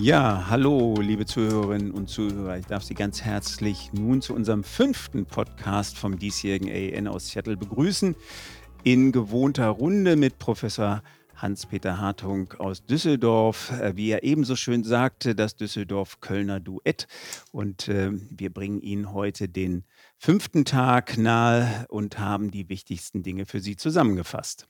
Ja, hallo, liebe Zuhörerinnen und Zuhörer. Ich darf Sie ganz herzlich nun zu unserem fünften Podcast vom diesjährigen AEN aus Seattle begrüßen. In gewohnter Runde mit Professor Hans-Peter Hartung aus Düsseldorf. Äh, wie er ebenso schön sagte, das Düsseldorf-Kölner Duett. Und äh, wir bringen Ihnen heute den fünften Tag nahe und haben die wichtigsten Dinge für Sie zusammengefasst.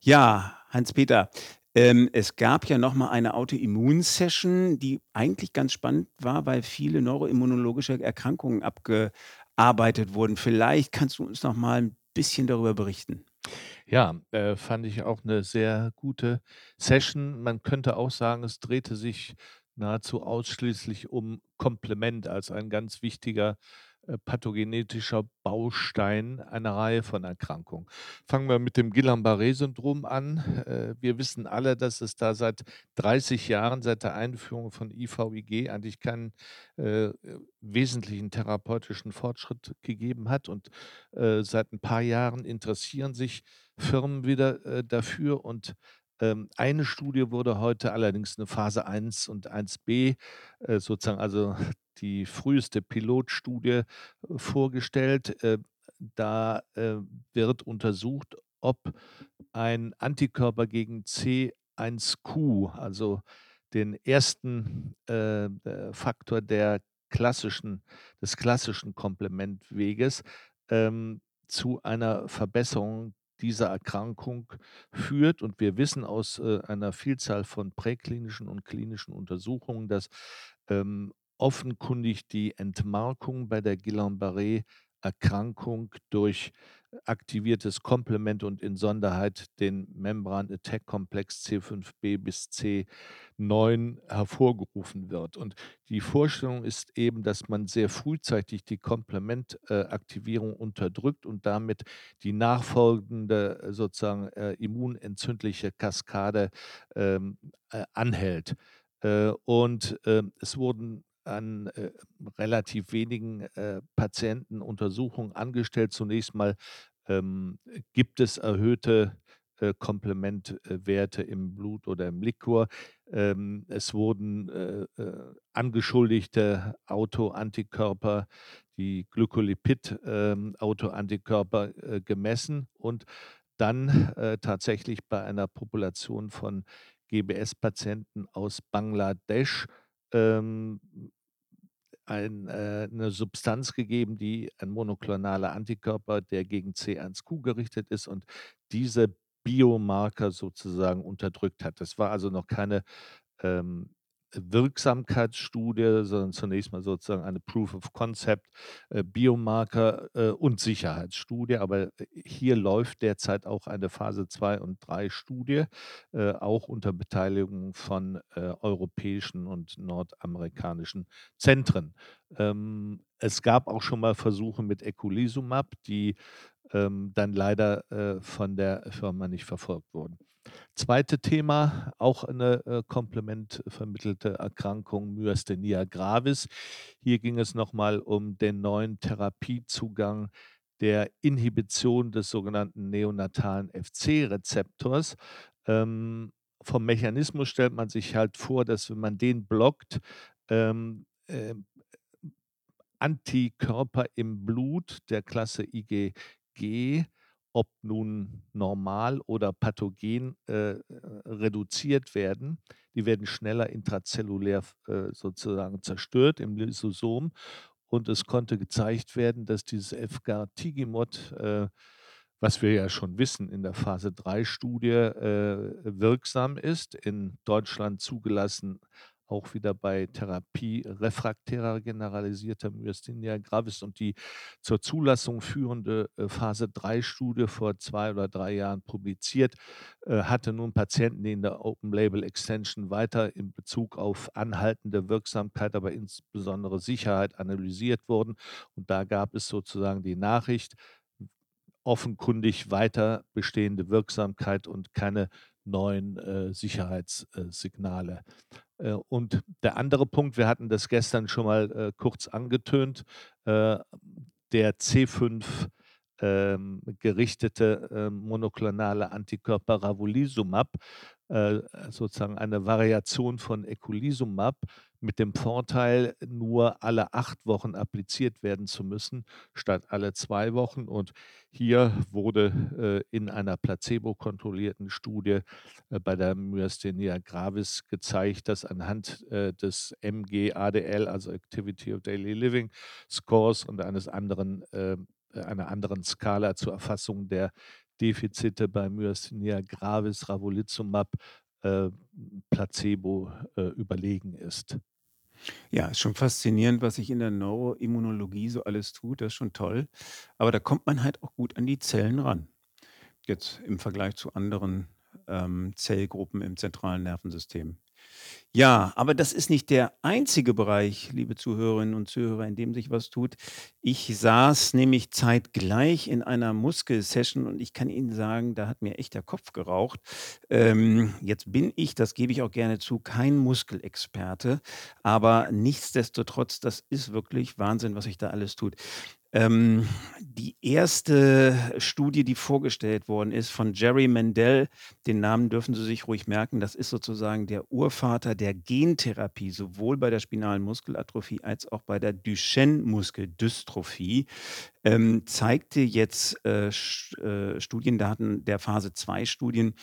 Ja, Hans-Peter, ähm, es gab ja noch mal eine Autoimmun-Session, die eigentlich ganz spannend war, weil viele neuroimmunologische Erkrankungen abgearbeitet wurden. Vielleicht kannst du uns noch mal ein bisschen darüber berichten. Ja, äh, fand ich auch eine sehr gute Session. Man könnte auch sagen, es drehte sich nahezu ausschließlich um Komplement als ein ganz wichtiger pathogenetischer Baustein einer Reihe von Erkrankungen. Fangen wir mit dem Guillain-Barré-Syndrom an. Äh, wir wissen alle, dass es da seit 30 Jahren, seit der Einführung von IVIG, eigentlich keinen äh, wesentlichen therapeutischen Fortschritt gegeben hat. Und äh, seit ein paar Jahren interessieren sich Firmen wieder äh, dafür und ähm, eine Studie wurde heute allerdings eine Phase 1 und 1b, äh, sozusagen also die früheste Pilotstudie äh, vorgestellt. Äh, da äh, wird untersucht, ob ein Antikörper gegen C1q, also den ersten Faktor der klassischen, des klassischen Komplementweges, ähm, zu einer Verbesserung dieser Erkrankung führt. Und wir wissen aus äh, einer Vielzahl von präklinischen und klinischen Untersuchungen, dass ähm, offenkundig die Entmarkung bei der Guillain-Barré Erkrankung durch aktiviertes Komplement und in Sonderheit den Membran-Attack-Komplex C5b bis C9 hervorgerufen wird. Und die Vorstellung ist eben, dass man sehr frühzeitig die Komplementaktivierung unterdrückt und damit die nachfolgende äh, sozusagen äh, immunentzündliche Kaskade ähm, äh, anhält. Und äh, es wurden an äh, relativ wenigen äh, Patienten Untersuchungen angestellt. Zunächst mal ähm, gibt es erhöhte äh, Komplementwerte im Blut oder im Liquor. Ähm, es wurden äh, äh, angeschuldigte Autoantikörper, die Glykolipid-Autoantikörper ähm, äh, gemessen und dann äh, tatsächlich bei einer Population von GBS-Patienten aus Bangladesch ähm, ein, äh, 'ne Substanz gegeben, die ein monoklonaler Antikörper, der gegen C1q gerichtet ist und diese Biomarker sozusagen unterdrückt hat. Das war also noch keine ähm, Wirksamkeitsstudie, sondern zunächst mal sozusagen eine Proof of Concept, äh, Biomarker äh, und Sicherheitsstudie. Aber äh, hier läuft derzeit auch eine Phase 2 und 3 Studie, auch unter Beteiligung von europäischen und nordamerikanischen Zentren. Ähm, es gab auch schon mal Versuche mit Eculizumab, die ähm, dann leider von der Firma nicht verfolgt wurden. Zweite Thema, auch eine äh, komplementvermittelte Erkrankung, Myasthenia gravis. Hier ging es nochmal um den neuen Therapiezugang der Inhibition des sogenannten neonatalen FC-Rezeptors. Ähm, vom Mechanismus stellt man sich halt vor, dass wenn man den blockt, ähm, äh, Antikörper im Blut der Klasse IgG ob nun normal oder pathogen, äh, reduziert werden. Die werden schneller intrazellulär äh, sozusagen zerstört im Lysosom. Und es konnte gezeigt werden, dass dieses FGAR-Tigimod, äh, was wir ja schon wissen in der Phase 3-Studie, äh, wirksam ist, in Deutschland zugelassen auch wieder bei Therapie refraktärer generalisierter Myasthenia gravis und die zur Zulassung führende äh, Phase-3-Studie vor zwei oder drei Jahren publiziert, äh, hatte nun Patienten, die in der Open-Label-Extension weiter in Bezug auf anhaltende Wirksamkeit, aber insbesondere Sicherheit analysiert wurden. Und da gab es sozusagen die Nachricht, offenkundig weiter bestehende Wirksamkeit und keine neuen äh, Sicherheitssignale. Äh, und der andere Punkt, wir hatten das gestern schon mal äh, kurz angetönt, äh, der C5 ähm, gerichtete äh, monoklonale Antikörper Ravulizumab äh, sozusagen eine Variation von Eculizumab mit dem Vorteil, nur alle acht Wochen appliziert werden zu müssen, statt alle zwei Wochen. Und hier wurde äh, in einer placebo-kontrollierten Studie äh, bei der Myasthenia gravis gezeigt, dass anhand äh, des MG-ADL, also Activity of Daily Living Scores und eines anderen, äh, einer anderen Skala zur Erfassung der Defizite bei Myasthenia gravis Ravulizumab äh, Placebo äh, überlegen ist. Ja, ist schon faszinierend, was sich in der Neuroimmunologie so alles tut. Das ist schon toll. Aber da kommt man halt auch gut an die Zellen ran. Jetzt im Vergleich zu anderen ähm, Zellgruppen im zentralen Nervensystem. Ja, aber das ist nicht der einzige Bereich, liebe Zuhörerinnen und Zuhörer, in dem sich was tut. Ich saß nämlich zeitgleich in einer Muskelsession und ich kann Ihnen sagen, da hat mir echt der Kopf geraucht. Ähm, jetzt bin ich, das gebe ich auch gerne zu, kein Muskelexperte, aber nichtsdestotrotz, das ist wirklich Wahnsinn, was sich da alles tut. Ähm, die erste Studie, die vorgestellt worden ist von Jerry Mendel, den Namen dürfen Sie sich ruhig merken, das ist sozusagen der Urvater der Gentherapie, sowohl bei der spinalen Muskelatrophie als auch bei der Duchenne-Muskeldystrophie, ähm, zeigte jetzt äh, äh, Studiendaten der Phase 2 Studien,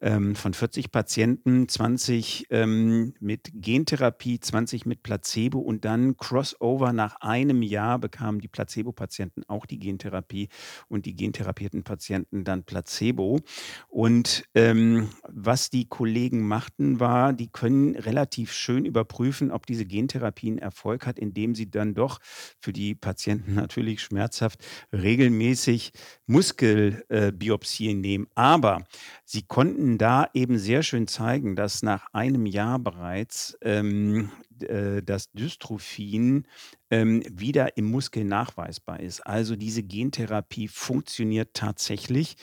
ähm, von 40 Patienten, 20 ähm, mit Gentherapie, 20 mit Placebo und dann Crossover nach einem Jahr bekamen die Placebo-Patienten auch die Gentherapie und die gentherapierten Patienten dann Placebo. Und ähm, was die Kollegen machten, war, die können relativ schön überprüfen, ob diese Gentherapie einen Erfolg hat, indem sie dann doch für die Patienten natürlich schmerzhaft regelmäßig Muskelbiopsien äh, nehmen. Aber sie konnten konnten da eben sehr schön zeigen, dass nach einem Jahr bereits ähm, äh, das Dystrophin ähm, wieder im Muskel nachweisbar ist. Also diese Gentherapie funktioniert tatsächlich.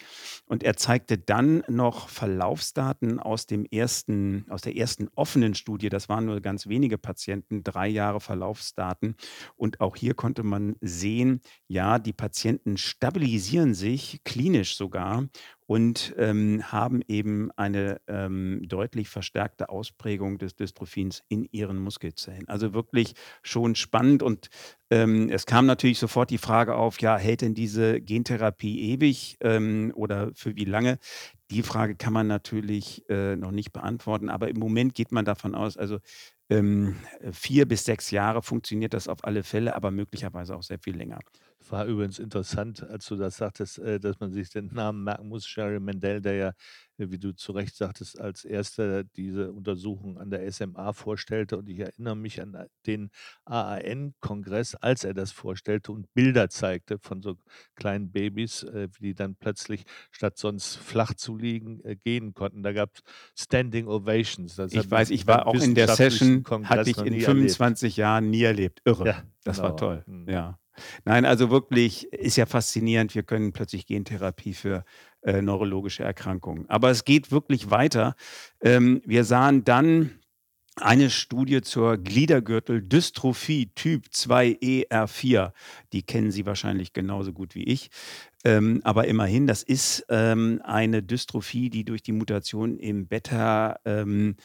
Und er zeigte dann noch Verlaufsdaten aus, dem ersten, aus der ersten offenen Studie. Das waren nur ganz wenige Patienten, drei Jahre Verlaufsdaten. Und auch hier konnte man sehen, ja, die Patienten stabilisieren sich klinisch sogar und ähm, haben eben eine ähm, deutlich verstärkte Ausprägung des Dystrophins in ihren Muskelzellen. Also wirklich schon spannend und ähm, es kam natürlich sofort die Frage auf, ja, hält denn diese Gentherapie ewig ähm, oder für wie lange? Die Frage kann man natürlich äh, noch nicht beantworten, aber im Moment geht man davon aus, also ähm, vier bis sechs Jahre funktioniert das auf alle Fälle, aber möglicherweise auch sehr viel länger. War übrigens interessant, als du das sagtest, äh, dass man sich den Namen merken muss. Sherry Mendel, der ja, äh, wie du zu Recht sagtest, als Erster diese Untersuchung an der SMA vorstellte. Und ich erinnere mich an äh, den AAN-Kongress, als er das vorstellte und Bilder zeigte von so kleinen Babys, wie die dann plötzlich statt sonst flach zu liegen, gehen konnten. Da gab es Standing Ovations. Das Ich weiß, ich war auch in der Session, hatte ich in erlebt. 25 Jahren nie erlebt. Irre. Ja, Das war genau. toll. Mhm. Ja. Nein, also wirklich ist ja faszinierend. Wir können plötzlich Gentherapie für äh, neurologische Erkrankungen. Aber es geht wirklich weiter. Ähm, wir sahen dann eine Studie zur Gliedergürteldystrophie Typ 2ER4. Die kennen Sie wahrscheinlich genauso gut wie ich. Ähm, aber immerhin, das ist ähm, eine Dystrophie, die durch die Mutation im Beta ähm,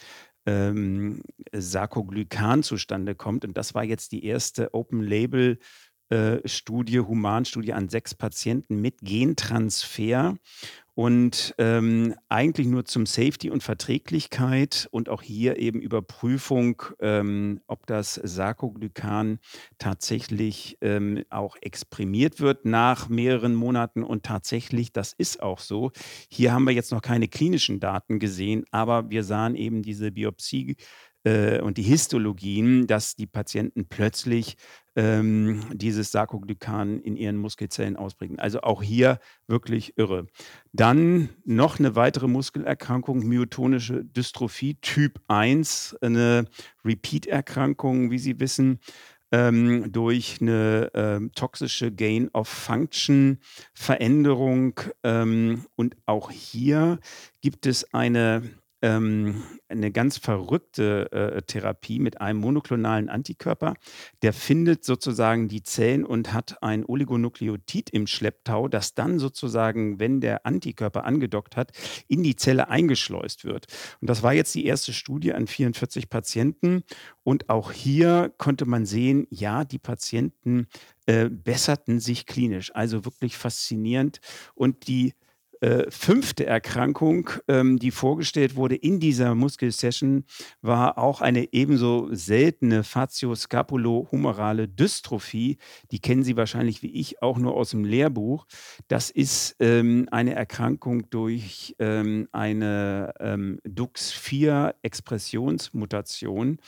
ähm, Sarkoglykan zustande kommt. Und das war jetzt die erste Open-Label- äh, Studie, Humanstudie an sechs Patienten mit Gentransfer und ähm, eigentlich nur zum Safety und Verträglichkeit und auch hier eben Überprüfung, ähm, ob das Sarkoglykan tatsächlich ähm, auch exprimiert wird nach mehreren Monaten und tatsächlich, das ist auch so. Hier haben wir jetzt noch keine klinischen Daten gesehen, aber wir sahen eben diese Biopsie äh, und die Histologien, dass die Patienten plötzlich ähm, dieses Sarkoglykan in ihren Muskelzellen ausbringen. Also auch hier wirklich irre. Dann noch eine weitere Muskelerkrankung, myotonische Dystrophie Typ 1, eine Repeat-Erkrankung, wie Sie wissen. Ähm, durch eine ähm, toxische Gain-of-Function-Veränderung. Ähm, und auch hier gibt es eine ähm, eine ganz verrückte äh, Therapie mit einem monoklonalen Antikörper. Der findet sozusagen die Zellen und hat ein Oligonukleotid im Schlepptau, das dann sozusagen, wenn der Antikörper angedockt hat, in die Zelle eingeschleust wird. Und das war jetzt die erste Studie an 44 Patienten. Und auch hier konnte man sehen, ja, die Patienten äh, besserten sich klinisch. Also wirklich faszinierend. Und die äh, fünfte Erkrankung, ähm, die vorgestellt wurde in dieser Muskelsession, war auch eine ebenso seltene Facioscapulo-humerale Dystrophie. Die kennen Sie wahrscheinlich wie ich auch nur aus dem Lehrbuch. Das ist ähm, eine Erkrankung durch ähm, eine ähm, DUX4-Expressionsmutation.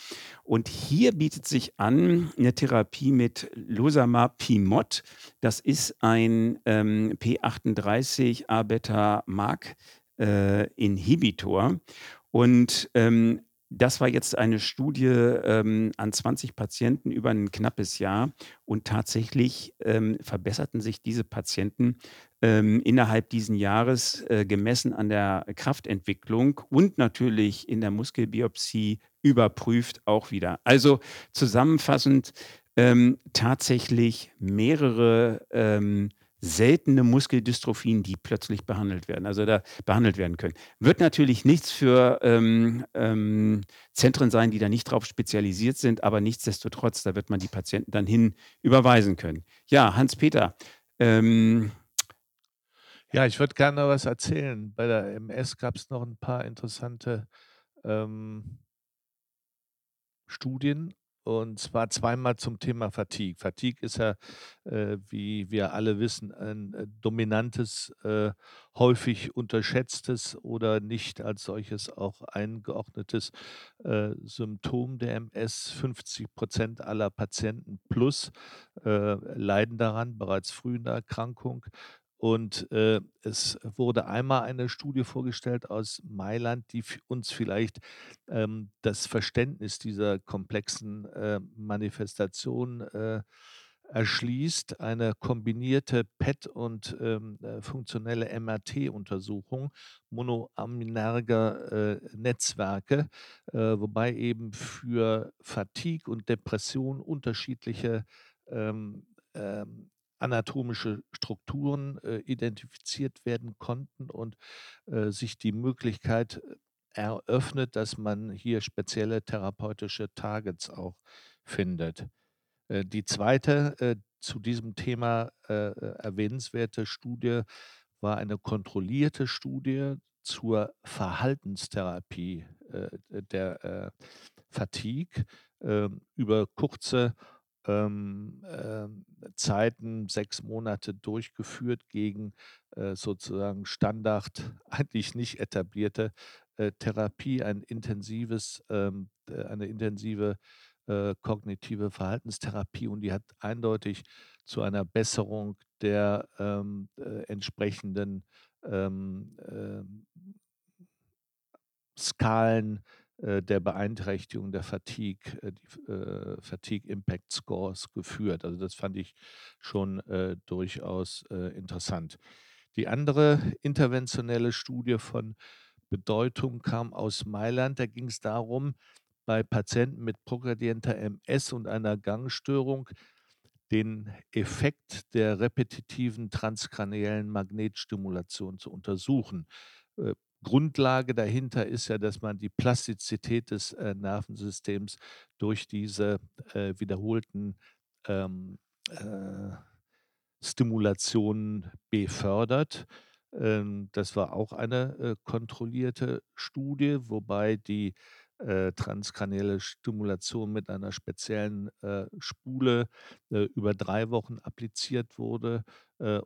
Und hier bietet sich an eine Therapie mit Losamapimod. Das ist ein ähm, P38 A-Beta-Mark-Inhibitor. Äh, und ähm, das war jetzt eine Studie ähm, an 20 Patienten über ein knappes Jahr und tatsächlich ähm, verbesserten sich diese Patienten ähm, innerhalb dieses Jahres äh, gemessen an der Kraftentwicklung und natürlich in der Muskelbiopsie überprüft auch wieder. Also zusammenfassend ähm, tatsächlich mehrere ähm, seltene Muskeldystrophien, die plötzlich behandelt werden, also da behandelt werden können. Wird natürlich nichts für ähm, ähm, Zentren sein, die da nicht drauf spezialisiert sind, aber nichtsdestotrotz, da wird man die Patienten dann hin überweisen können. Ja, Hans-Peter. Ähm, ja, ich würde gerne was erzählen. Bei der MS gab es noch ein paar interessante ähm, Studien und zwar zweimal zum Thema Fatigue. Fatigue ist ja, äh, wie wir alle wissen, ein äh, dominantes, äh, häufig unterschätztes oder nicht als solches auch eingeordnetes äh, Symptom der MS. 50 Prozent aller Patienten plus äh, leiden daran, bereits früh in der Erkrankung. Und äh, es wurde einmal eine Studie vorgestellt aus Mailand, die uns vielleicht ähm, das Verständnis dieser komplexen äh, Manifestation äh, erschließt. Eine kombinierte PET- und ähm, äh, funktionelle MRT-Untersuchung monoaminerger äh, Netzwerke, äh, wobei eben für Fatigue und Depression unterschiedliche ähm, ähm, anatomische Strukturen äh, identifiziert werden konnten und äh, sich die Möglichkeit äh, eröffnet, dass man hier spezielle therapeutische Targets auch findet. Äh, die zweite äh, zu diesem Thema äh, erwähnenswerte Studie war eine kontrollierte Studie zur Verhaltenstherapie der Fatigue ähm, über kurze ähm, äh, Zeiten, sechs Monate durchgeführt gegen äh, sozusagen Standard, eigentlich nicht etablierte äh, Therapie, ein intensives, ähm, äh, eine intensive äh, kognitive Verhaltenstherapie und die hat eindeutig zu einer Besserung der ähm, äh, entsprechenden ähm, ähm Skalen der Beeinträchtigung der Fatigue, äh, die äh, Fatigue Impact Scores geführt. Also das fand ich schon äh, durchaus äh, interessant. Die andere interventionelle Studie von Bedeutung kam aus Mailand. Da ging es darum, bei Patienten mit progredienter MS und einer Gangstörung den Effekt der repetitiven transkraniellen Magnetstimulation zu untersuchen. Grundlage dahinter ist ja, dass man die Plastizität des äh, Nervensystems durch diese äh, wiederholten ähm, äh, Stimulationen befördert. Ähm, das war auch eine äh, kontrollierte Studie, wobei die äh, transkranielle Stimulation mit einer speziellen äh, Spule über drei Wochen appliziert wurde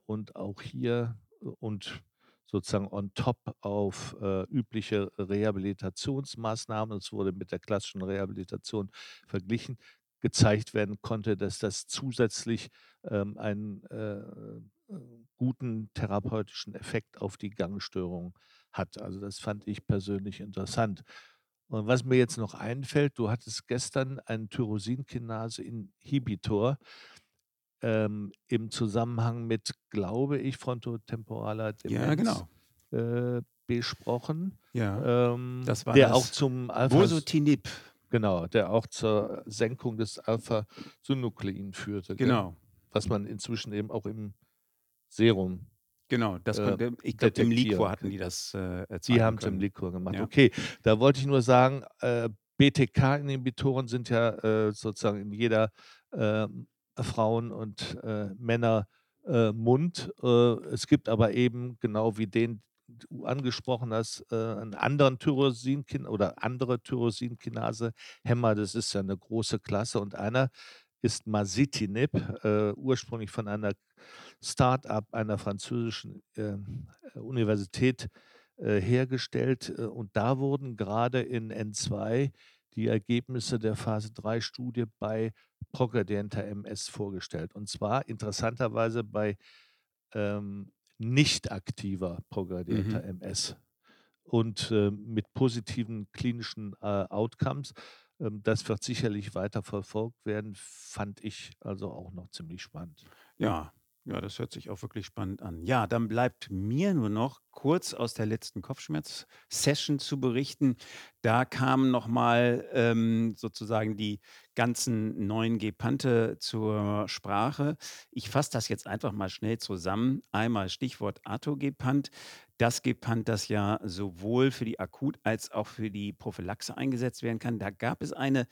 und auch hier und sozusagen on top auf äh, übliche Rehabilitationsmaßnahmen, es wurde mit der klassischen Rehabilitation verglichen, gezeigt werden konnte, dass das zusätzlich ähm, einen äh, guten therapeutischen Effekt auf die Gangstörung hat. Also das fand ich persönlich interessant. Und was mir jetzt noch einfällt, du hattest gestern einen Tyrosinkinase-Inhibitor ähm, im Zusammenhang mit, glaube ich, frontotemporaler Ja, Demenz genau. äh, besprochen, Ja, ähm, das war der auch das zum Alpha Bosutinib. genau, der auch zur Senkung des Alpha-Synuklein führte, gell? Genau. Was man inzwischen eben auch im Serum, Genau, das äh, konnte ich glaube, im Liquor hatten die das, äh, äh, Die zeigen haben's im. Liquor gemacht. Ja. Okay, da wollte ich nur sagen, äh, BTK-Inhibitoren sind ja, äh, sozusagen in jeder, ähm, Frauen und, äh, Männer, äh, Mund. Äh, es gibt aber eben, genau wie den du angesprochen hast, äh, 'n anderen Tyrosinkin oder andere Tyrosinkinase-Hemmer. Das ist ja 'ne große Klasse und einer ist Masitinib, äh, ursprünglich von einer Start-up einer französischen, ähm, äh, Universität, hergestellt. Und da wurden grade in N2 die Ergebnisse der Phase-3-Studie bei progredienter MS vorgestellt. Und zwar interessanterweise bei, ähm, nicht aktiver progredienter Mhm. MS und, äh, mit positiven klinischen, äh, Outcomes. Ähm, das wird sicherlich weiter verfolgt werden, fand ich also auch noch ziemlich spannend. Ja, ja, das hört sich auch wirklich spannend an. Ja, dann bleibt mir nur noch kurz aus der letzten Kopfschmerz-Session zu berichten. Da kamen noch mal, ähm, sozusagen die ganzen neuen Gepante zur Sprache. Ich fasse das jetzt einfach mal schnell zusammen. Einmal Stichwort Atogepant. Das Gepant, das ja sowohl für die Akut als auch für die Prophylaxe eingesetzt werden kann. Da gab es eine,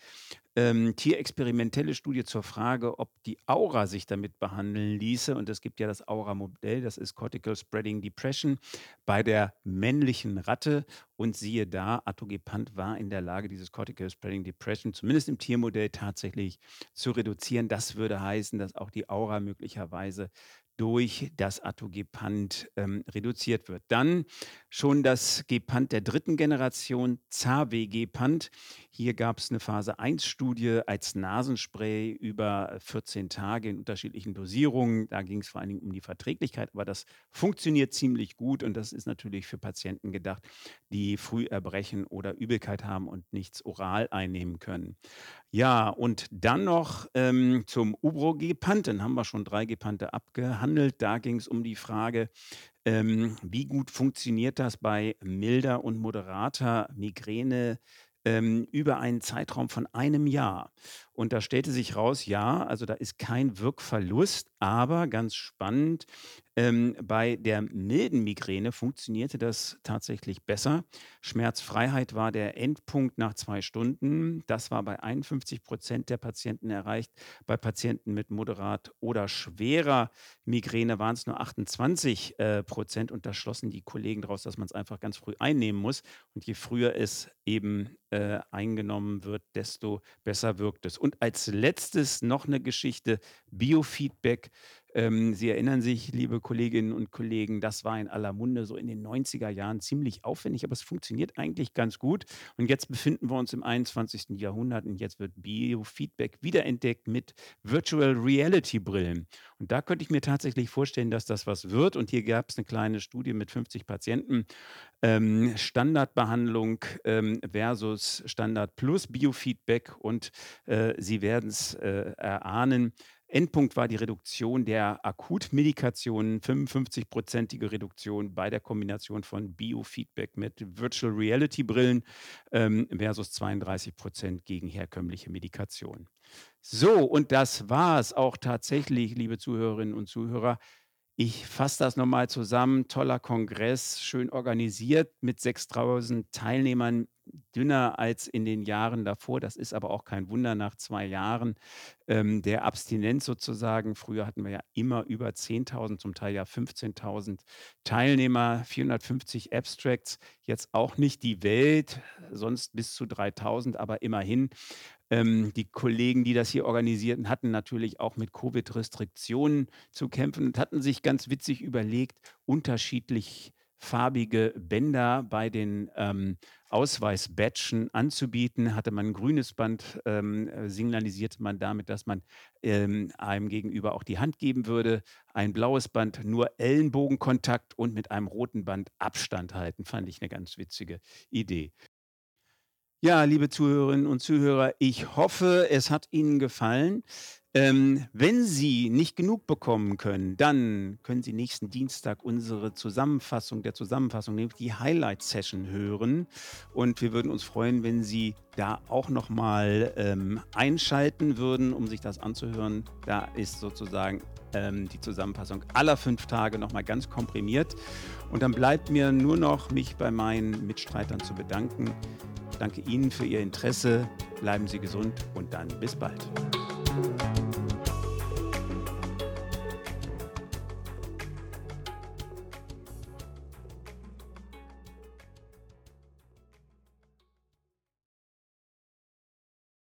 ähm, tierexperimentelle Studie zur Frage, ob die Aura sich damit behandeln ließe. Und es gibt ja das Aura-Modell, das ist Cortical Spreading Depression bei der männlichen Ratte. Und siehe da, Atogepant war in der Lage, dieses Cortical Spreading Depression zumindest im Tiermodell tatsächlich zu reduzieren. Das würde heißen, dass auch die Aura möglicherweise durch das Atogepant, ähm, reduziert wird. Dann schon das Gepant der dritten Generation, Zawe-Gepant. Hier gab's 'ne Phase-1-Studie als Nasenspray über 14 Tage in unterschiedlichen Dosierungen. Da ging's vor allen Dingen um die Verträglichkeit, aber das funktioniert ziemlich gut und das ist natürlich für Patienten gedacht, die Früherbrechen oder Übelkeit haben und nichts oral einnehmen können. Ja, und dann noch, ähm, zum Ubrogepant. Dann haben wir schon 3 Gepante abgehandelt. Da ging's um die Frage, ähm, wie gut funktioniert das bei milder und moderater Migräne, ähm, über einen Zeitraum von einem Jahr? Und da stellte sich raus, ja, also da ist kein Wirkverlust, aber ganz spannend, ähm, bei der milden Migräne funktionierte das tatsächlich besser. Schmerzfreiheit war der Endpunkt nach 2 Stunden. Das war bei 51% der Patienten erreicht. Bei Patienten mit moderat oder schwerer Migräne waren's nur 28, äh, Prozent und da schlossen die Kollegen draus, dass man's einfach ganz früh einnehmen muss. Und je früher es eben, äh, eingenommen wird, desto besser wirkt es. Und als Letztes noch 'ne Geschichte, Biofeedback. Ähm, Sie erinnern sich, liebe Kolleginnen und Kollegen, das war in aller Munde so in den 90er Jahren ziemlich aufwendig, aber es funktioniert eigentlich ganz gut. Und jetzt befinden wir uns im 21. Jahrhundert und jetzt wird Biofeedback wiederentdeckt mit Virtual Reality Brillen. Und da könnte ich mir tatsächlich vorstellen, dass das was wird. Und hier gab's 'ne kleine Studie mit 50 Patienten, ähm, Standardbehandlung, ähm, versus Standard plus Biofeedback und, äh, Sie werden's, äh, erahnen. Endpunkt war die Reduktion der Akutmedikationen, 55-prozentige Reduktion bei der Kombination von Biofeedback mit Virtual Reality Brillen, ähm, versus 32% gegen herkömmliche Medikation. So, und das war's auch tatsächlich, liebe Zuhörerinnen und Zuhörer. Ich fasse das noch mal zusammen. Toller Kongress, schön organisiert mit 6.000 Teilnehmern, dünner als in den Jahren davor. Das ist aber auch kein Wunder nach 2 Jahren, ähm, der Abstinenz sozusagen. Früher hatten wir ja immer über 10.000, zum Teil ja 15.000 Teilnehmer, 450 Abstracts. Jetzt auch nicht die Welt, sonst bis zu 3.000, aber immerhin. Ähm, die Kollegen, die das hier organisierten, hatten natürlich auch mit Covid-Restriktionen zu kämpfen und hatten sich ganz witzig überlegt, unterschiedlich farbige Bänder bei den, ähm, Ausweis-Badgen anzubieten. Hatte man 'n grünes Band, ähm, äh, signalisierte man damit, dass man, ähm, einem Gegenüber auch die Hand geben würde. Ein blaues Band nur Ellenbogenkontakt und mit einem roten Band Abstand halten. Fand ich 'ne ganz witzige Idee. Ja, liebe Zuhörerinnen und Zuhörer, ich hoffe, es hat Ihnen gefallen. Ähm, wenn Sie nicht genug bekommen können, dann können Sie nächsten Dienstag unsere Zusammenfassung der Zusammenfassung, nämlich die Highlight-Session hören. Und wir würden uns freuen, wenn Sie da auch nochmal ähm, einschalten würden, um sich das anzuhören. Da ist sozusagen ähm, die Zusammenfassung aller fünf Tage nochmal ganz komprimiert. Und dann bleibt mir nur noch, mich bei meinen Mitstreitern zu bedanken. Ich danke Ihnen für Ihr Interesse. Bleiben Sie gesund und dann bis bald.